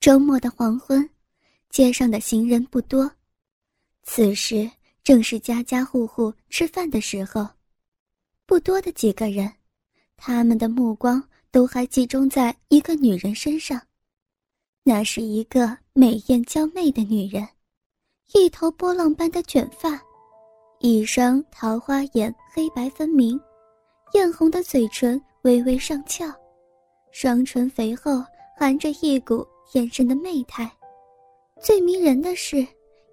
周末的黄昏，街上的行人不多。此时正是家家户户吃饭的时候，不多的几个人，他们的目光都还集中在一个女人身上。那是一个美艳娇媚的女人，一头波浪般的卷发，一双桃花眼黑白分明，艳红的嘴唇微微上翘，双唇肥厚，含着一股眼神的媚态。最迷人的是，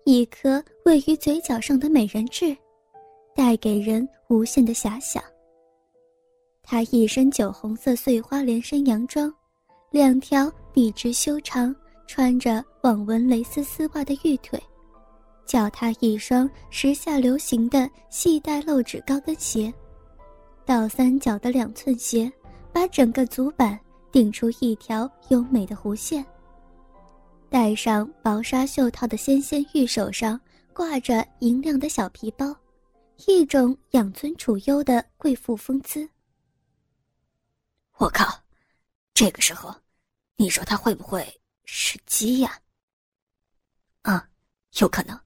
一颗位于嘴角上的美人痣，带给人无限的遐想。她一身酒红色碎花连身洋装。两条笔直修长、穿着网纹蕾丝丝袜的玉腿，脚踏一双时下流行的细带露趾高跟鞋，倒三角的两寸鞋把整个足板顶出一条优美的弧线。戴上薄纱袖套的纤纤玉手上挂着银亮的小皮包，一种养尊处优的贵妇风姿。我靠，这个时候。你说他会不会是鸡呀？啊，有可能。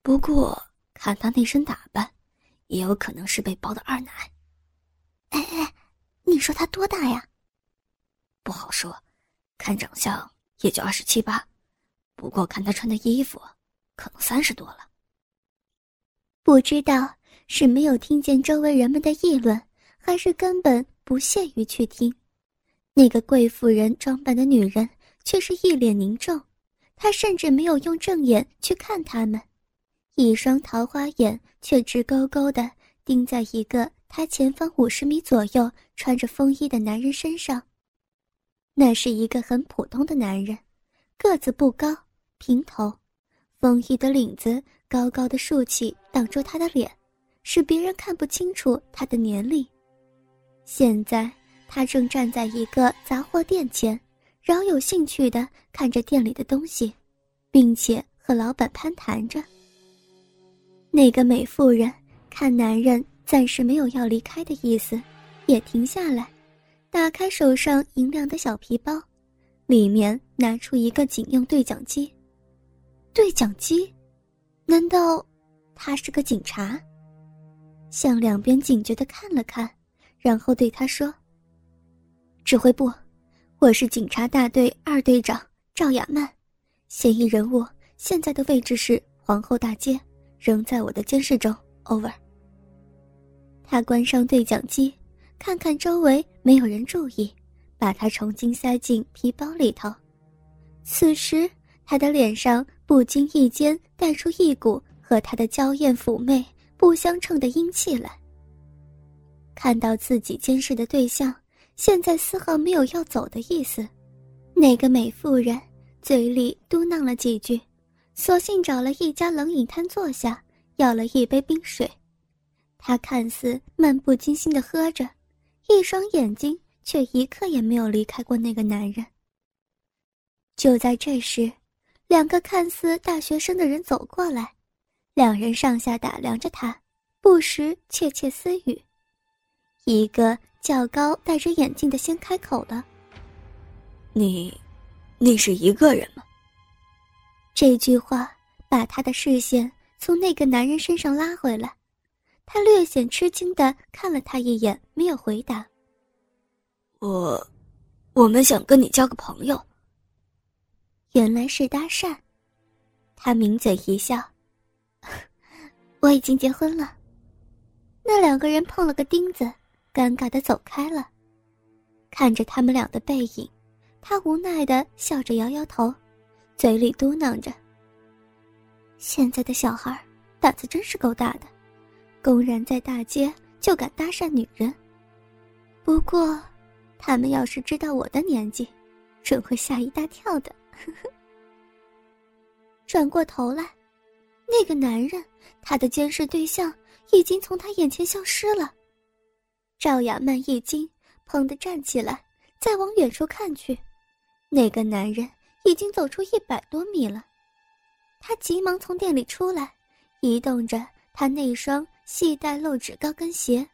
不过看他那身打扮，也有可能是被包的二奶。哎哎，你说他多大呀？不好说，看长相也就二十七八，不过看他穿的衣服，可能三十多了。不知道是没有听见周围人们的议论，还是根本不屑于去听。那个贵妇人装扮的女人却是一脸凝重，她甚至没有用正眼去看他们，一双桃花眼却直勾勾的盯在一个她前方五十米左右穿着风衣的男人身上。那是一个很普通的男人，个子不高，平头，风衣的领子高高的竖起，挡住他的脸，使别人看不清楚他的年龄。现在。他正站在一个杂货店前，饶有兴趣地看着店里的东西，并且和老板攀谈着。那个美妇人看男人暂时没有要离开的意思，也停下来，打开手上银亮的小皮包，里面拿出一个警用对讲机。对讲机？难道他是个警察？向两边警觉的看了看，然后对他说。指挥部，我是警察大队二队长赵雅曼，嫌疑人物现在的位置是皇后大街，仍在我的监视中。Over。他关上对讲机，看看周围没有人注意，把它重新塞进皮包里头。此时，他的脸上不经意间带出一股和他的娇艳妩媚不相称的英气来。看到自己监视的对象。现在丝毫没有要走的意思，那个美妇人嘴里嘟囔了几句，索性找了一家冷饮摊坐下，要了一杯冰水。她看似漫不经心的喝着，一双眼睛却一刻也没有离开过那个男人。就在这时，两个看似大学生的人走过来，两人上下打量着他，不时窃窃私语，一个。较高、戴着眼镜的先开口了：“你，你是一个人吗？”这句话把他的视线从那个男人身上拉回来，他略显吃惊的看了他一眼，没有回答。“我，我们想跟你交个朋友。”原来是搭讪，他抿嘴一笑：“ 我已经结婚了。”那两个人碰了个钉子。尴尬的走开了，看着他们俩的背影，他无奈的笑着摇摇头，嘴里嘟囔着：“现在的小孩胆子真是够大的，公然在大街就敢搭讪女人。不过，他们要是知道我的年纪，准会吓一大跳的。”转过头来，那个男人，他的监视对象已经从他眼前消失了。赵雅曼一惊，砰的站起来，再往远处看去，那个男人已经走出一百多米了。他急忙从店里出来，移动着他那双细带露趾高跟鞋，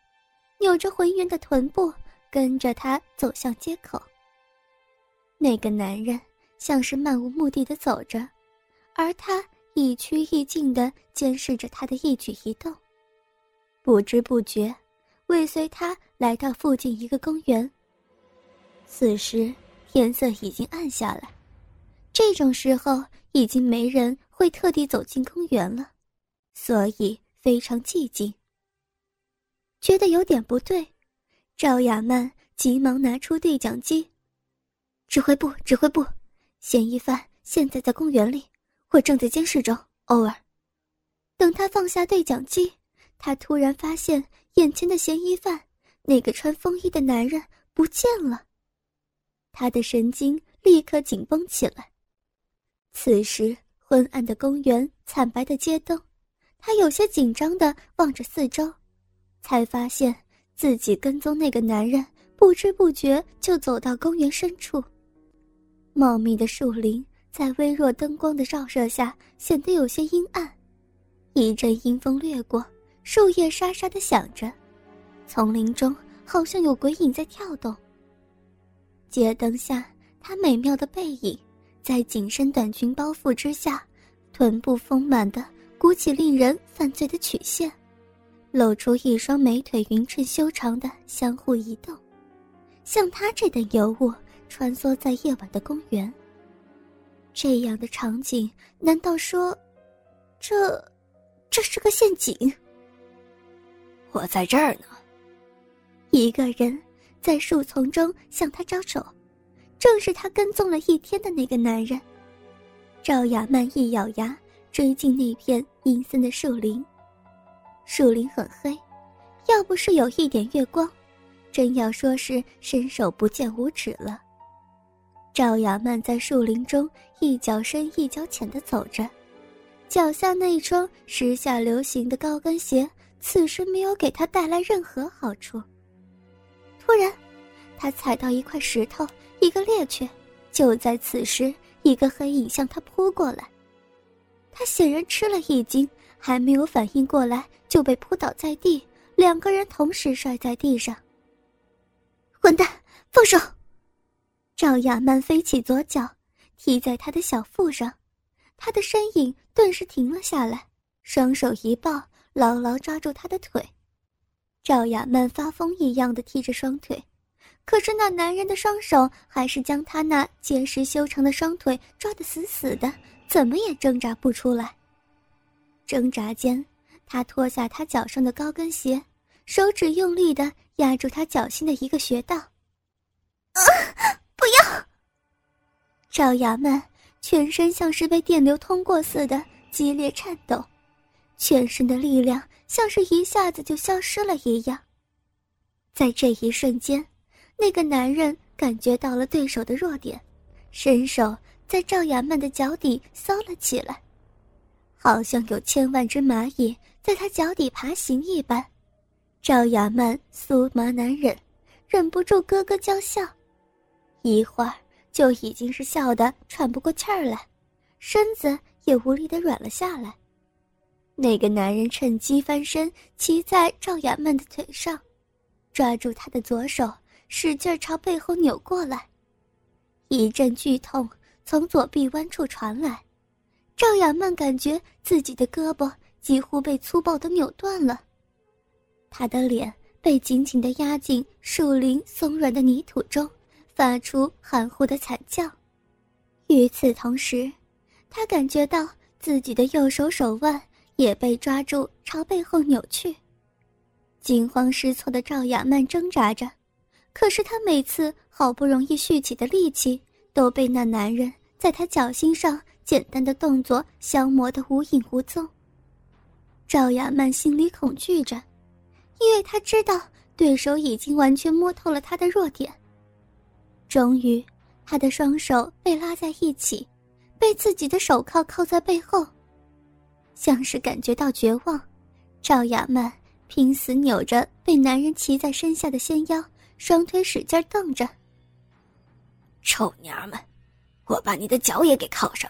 扭着浑圆的臀部，跟着他走向街口。那个男人像是漫无目的的走着，而他一趋亦近的监视着他的一举一动。不知不觉，尾随他来到附近一个公园。此时天色已经暗下来，这种时候已经没人会特地走进公园了，所以非常寂静。觉得有点不对，赵雅曼急忙拿出对讲机。指挥部，指挥部，嫌疑犯现在在公园里，我正在监视中。偶尔。等他放下对讲机。他突然发现眼前的嫌疑犯，那个穿风衣的男人不见了。他的神经立刻紧绷起来。此时昏暗的公园，惨白的街灯，他有些紧张的望着四周，才发现自己跟踪那个男人，不知不觉就走到公园深处。茂密的树林在微弱灯光的照射下显得有些阴暗，一阵阴风掠过。树叶沙沙的响着，丛林中好像有鬼影在跳动。街灯下，她美妙的背影，在紧身短裙包覆之下，臀部丰满的鼓起令人犯罪的曲线，露出一双美腿匀称修长的相互移动。像他这等尤物穿梭在夜晚的公园，这样的场景，难道说，这，这是个陷阱？我在这儿呢。一个人在树丛中向他招手，正是他跟踪了一天的那个男人。赵雅曼一咬牙，追进那片阴森的树林。树林很黑，要不是有一点月光，真要说是伸手不见五指了。赵雅曼在树林中一脚深一脚浅的走着，脚下那一双时下流行的高跟鞋。此时没有给他带来任何好处。突然，他踩到一块石头，一个趔趄。就在此时，一个黑影向他扑过来。他显然吃了一惊，还没有反应过来，就被扑倒在地。两个人同时摔在地上。混蛋，放手！赵雅曼飞起左脚，踢在他的小腹上，他的身影顿时停了下来，双手一抱。牢牢抓住他的腿，赵雅曼发疯一样的踢着双腿，可是那男人的双手还是将他那结实修长的双腿抓得死死的，怎么也挣扎不出来。挣扎间，他脱下他脚上的高跟鞋，手指用力的压住他脚心的一个穴道。啊！不要！赵雅曼全身像是被电流通过似的激烈颤抖。全身的力量像是一下子就消失了一样。在这一瞬间，那个男人感觉到了对手的弱点，伸手在赵雅曼的脚底搔了起来，好像有千万只蚂蚁在他脚底爬行一般。赵雅曼酥麻难忍，忍不住咯咯娇笑，一会儿就已经是笑得喘不过气儿来，身子也无力的软了下来。那个男人趁机翻身，骑在赵雅曼的腿上，抓住她的左手，使劲朝背后扭过来。一阵剧痛从左臂弯处传来，赵雅曼感觉自己的胳膊几乎被粗暴的扭断了，她的脸被紧紧的压进树林松软的泥土中，发出含糊的惨叫。与此同时，她感觉到自己的右手手腕。也被抓住，朝背后扭去。惊慌失措的赵雅曼挣扎着，可是她每次好不容易蓄起的力气，都被那男人在她脚心上简单的动作消磨得无影无踪。赵雅曼心里恐惧着，因为她知道对手已经完全摸透了她的弱点。终于，她的双手被拉在一起，被自己的手铐铐在背后。像是感觉到绝望，赵雅曼拼死扭着被男人骑在身下的纤腰，双腿使劲蹬着。臭娘们，我把你的脚也给铐上！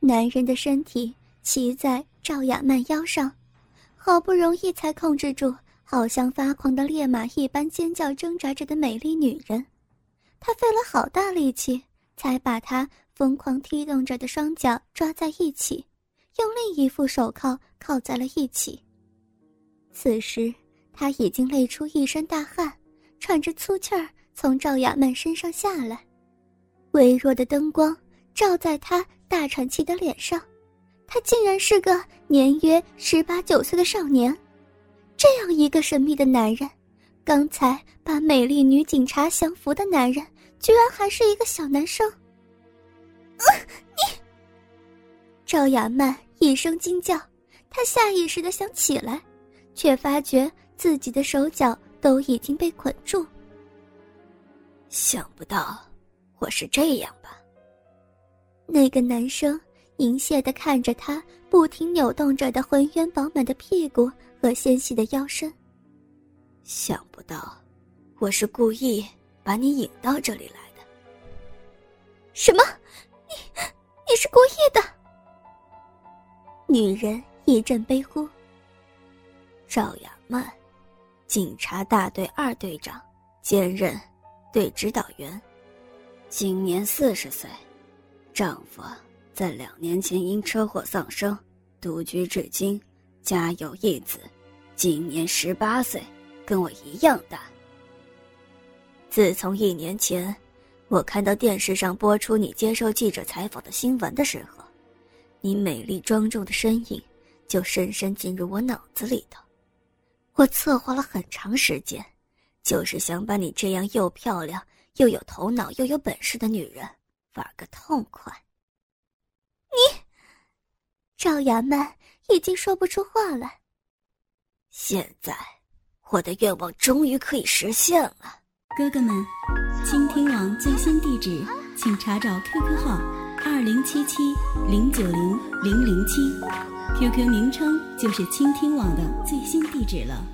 男人的身体骑在赵雅曼腰上，好不容易才控制住，好像发狂的烈马一般尖叫挣扎着的美丽女人。他费了好大力气，才把她疯狂踢动着的双脚抓在一起，用另一副手铐铐在了一起。此时他已经累出一身大汗，喘着粗气儿从赵雅曼身上下来，微弱的灯光照在她大喘气的脸上，他竟然是个年约十八九岁的少年。这样一个神秘的男人，刚才把美丽女警察降服的男人。居然还是一个小男生！你，赵雅曼一声惊叫，她下意识的想起来，却发觉自己的手脚都已经被捆住。想不到我是这样吧？那个男生淫亵的看着她不停扭动着的浑圆饱满的屁股和纤细的腰身。想不到我是故意。把你引到这里来的？什么？你你是故意的？女人一阵悲呼。赵雅曼，警察大队二队长，兼任队指导员，今年四十岁，丈夫在两年前因车祸丧生，独居至今，家有一子，今年十八岁，跟我一样大。自从一年前，我看到电视上播出你接受记者采访的新闻的时候，你美丽庄重的身影就深深进入我脑子里头。我策划了很长时间，就是想把你这样又漂亮又有头脑又有本事的女人玩个痛快。你，赵雅曼已经说不出话来。现在，我的愿望终于可以实现了。哥哥们，倾听网最新地址，请查找 QQ 号二零七七零九零零零七，QQ 名称就是倾听网的最新地址了。